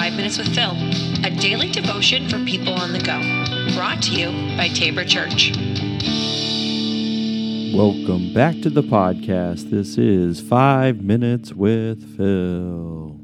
Five Minutes with Phil, a daily devotion for people on the go. Brought to you by Tabor Church. Welcome back to the podcast. This is Five Minutes with Phil.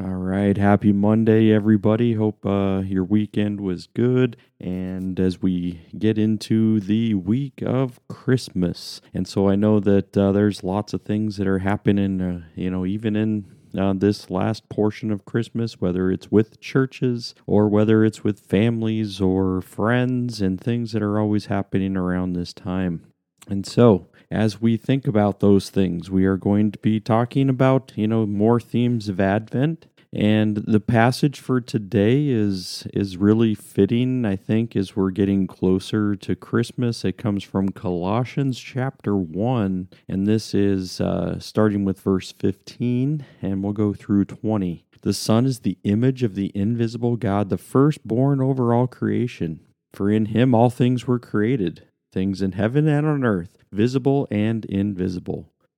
All right, happy Monday, everybody. Hope uh, your weekend was good. And as we get into the week of Christmas, and so I know that uh, there's lots of things that are happening, uh, you know, even in uh, this last portion of Christmas, whether it's with churches or whether it's with families or friends and things that are always happening around this time. And so, as we think about those things, we are going to be talking about, you know, more themes of Advent. And the passage for today is is really fitting, I think, as we're getting closer to Christmas. It comes from Colossians chapter 1, and this is uh, starting with verse 15, and we'll go through 20. The Son is the image of the invisible God, the firstborn over all creation. For in him all things were created, things in heaven and on earth, visible and invisible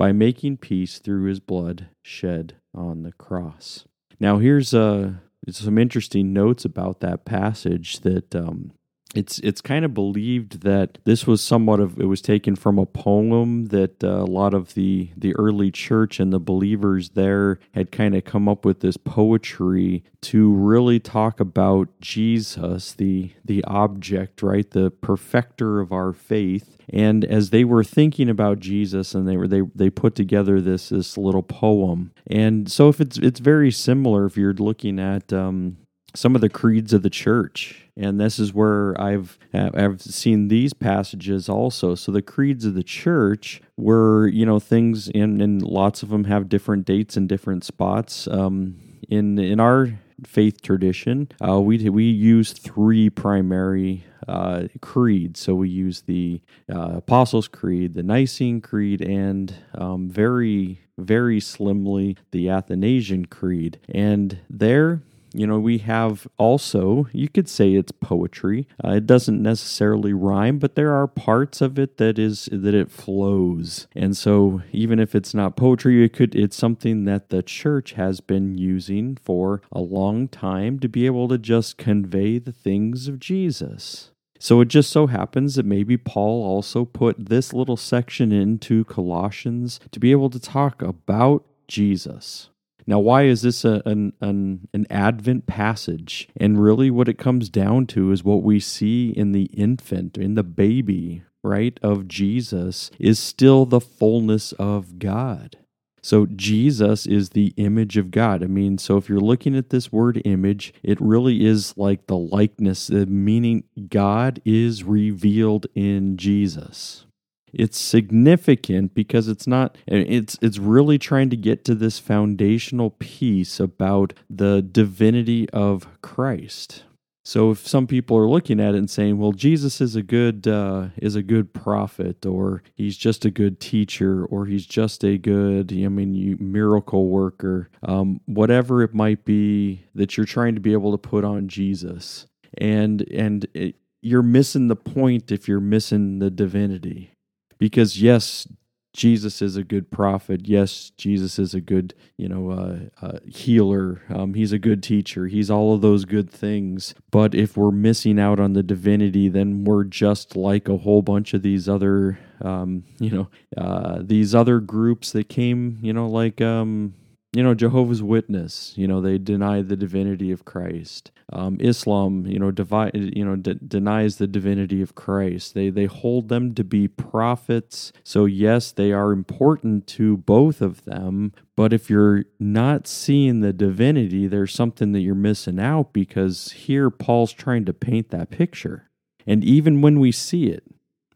by making peace through his blood shed on the cross. Now, here's uh, some interesting notes about that passage that um, it's it's kind of believed that this was somewhat of it was taken from a poem that uh, a lot of the the early church and the believers there had kind of come up with this poetry to really talk about Jesus the the object right the perfecter of our faith. And as they were thinking about Jesus and they were they they put together this this little poem. And so if it's it's very similar if you're looking at um, some of the creeds of the church and this is where I've I've seen these passages also. So the creeds of the church were you know things, and, and lots of them have different dates and different spots. Um, in in our faith tradition, uh, we we use three primary uh, creeds. So we use the uh, Apostles' Creed, the Nicene Creed, and um, very very slimly the Athanasian Creed. And there you know, we have also, you could say it's poetry. Uh, it doesn't necessarily rhyme, but there are parts of it that is that it flows. And so even if it's not poetry, it could it's something that the church has been using for a long time to be able to just convey the things of Jesus. So it just so happens that maybe Paul also put this little section into Colossians to be able to talk about Jesus. Now, why is this a, an, an, an Advent passage? And really, what it comes down to is what we see in the infant, in the baby, right, of Jesus, is still the fullness of God. So Jesus is the image of God. I mean, so if you're looking at this word image, it really is like the likeness, the meaning God is revealed in Jesus it's significant because it's not it's it's really trying to get to this foundational piece about the divinity of Christ. So if some people are looking at it and saying, "Well, Jesus is a good uh, is a good prophet, or he's just a good teacher, or he's just a good, I mean, you, miracle worker, um, whatever it might be that you're trying to be able to put on Jesus," and and it, you're missing the point if you're missing the divinity because yes jesus is a good prophet. Yes jesus is a good you know uh, uh, healer. Um, he's a good teacher. He's all of those good things. But if we're missing out on the divinity then we're just like a whole bunch of these other um, you know uh, these other groups that came you know like um, you know jehovah's witness you know they deny the divinity of christ. Um, islam you know divide you know de- denies the divinity of christ. They they hold them to be prophets. So yes they are important to both of them. But if you're not seeing the divinity there's something that you're missing out because here paul's trying to paint that picture. And even when we see it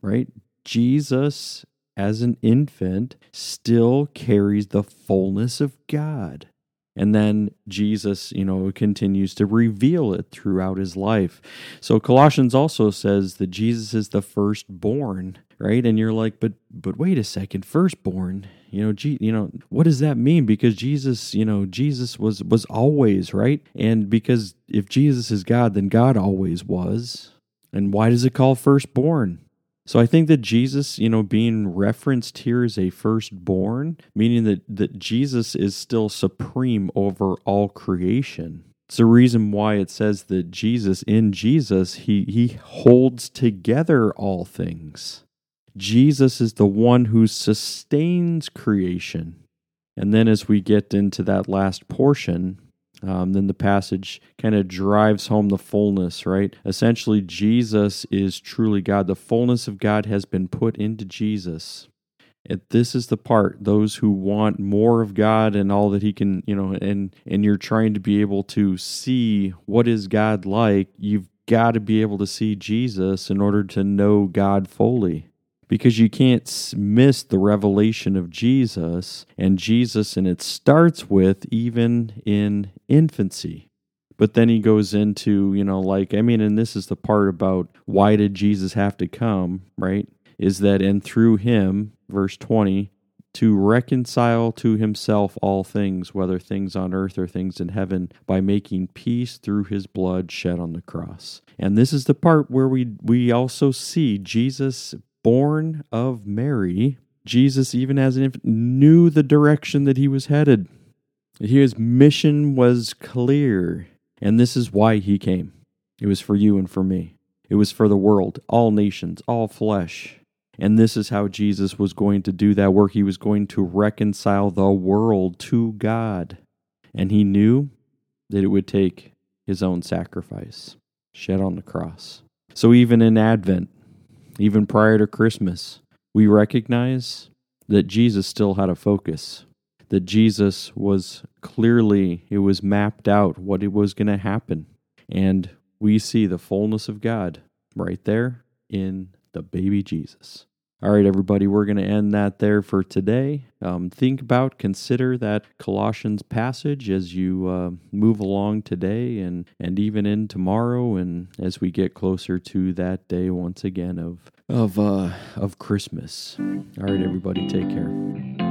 right jesus as an infant still carries the fullness of God. And then Jesus, you know, continues to reveal it throughout his life. So Colossians also says that Jesus is the firstborn, right? And you're like, but but wait a second, firstborn, you know, G, you know, what does that mean? Because Jesus, you know, Jesus was was always, right? And because if Jesus is God, then God always was. And why does it call firstborn? So I think that Jesus, you know, being referenced here as a firstborn, meaning that, that Jesus is still supreme over all creation. It's the reason why it says that Jesus, in Jesus, he, he holds together all things. Jesus is the one who sustains creation. And then as we get into that last portion, um, then the passage kind of drives home the fullness, right? Essentially, Jesus is truly God. The fullness of God has been put into Jesus. And this is the part those who want more of God and all that he can, you know, and and you're trying to be able to see what is God like, you've got to be able to see Jesus in order to know God fully because you can't miss the revelation of Jesus and Jesus, and it starts with even in infancy. But then he goes into, you know, like, I mean, and this is the part about why did Jesus have to come, right? Is that, and through him, verse 20, to reconcile to himself all things, whether things on earth or things in heaven, by making peace through his blood shed on the cross. And this is the part where we, we also see Jesus born of Mary, Jesus, even as an infant, knew the direction that he was headed. His mission was clear, and this is why he came. It was for you and for me. It was for the world, all nations, all flesh. And this is how Jesus was going to do that work. He was going to reconcile the world to God. And he knew that it would take his own sacrifice shed on the cross. So even in Advent, even prior to Christmas, we recognize that Jesus still had a focus, that Jesus was clearly, it was mapped out what it was going to happen. And we see the fullness of God right there in the baby Jesus. All right, everybody, we're going to end that there for today. Um, think about, consider that Colossians passage as you uh, move along today and, and even in tomorrow, and as we get closer to that day once again of of uh, of Christmas. All right, everybody, take care.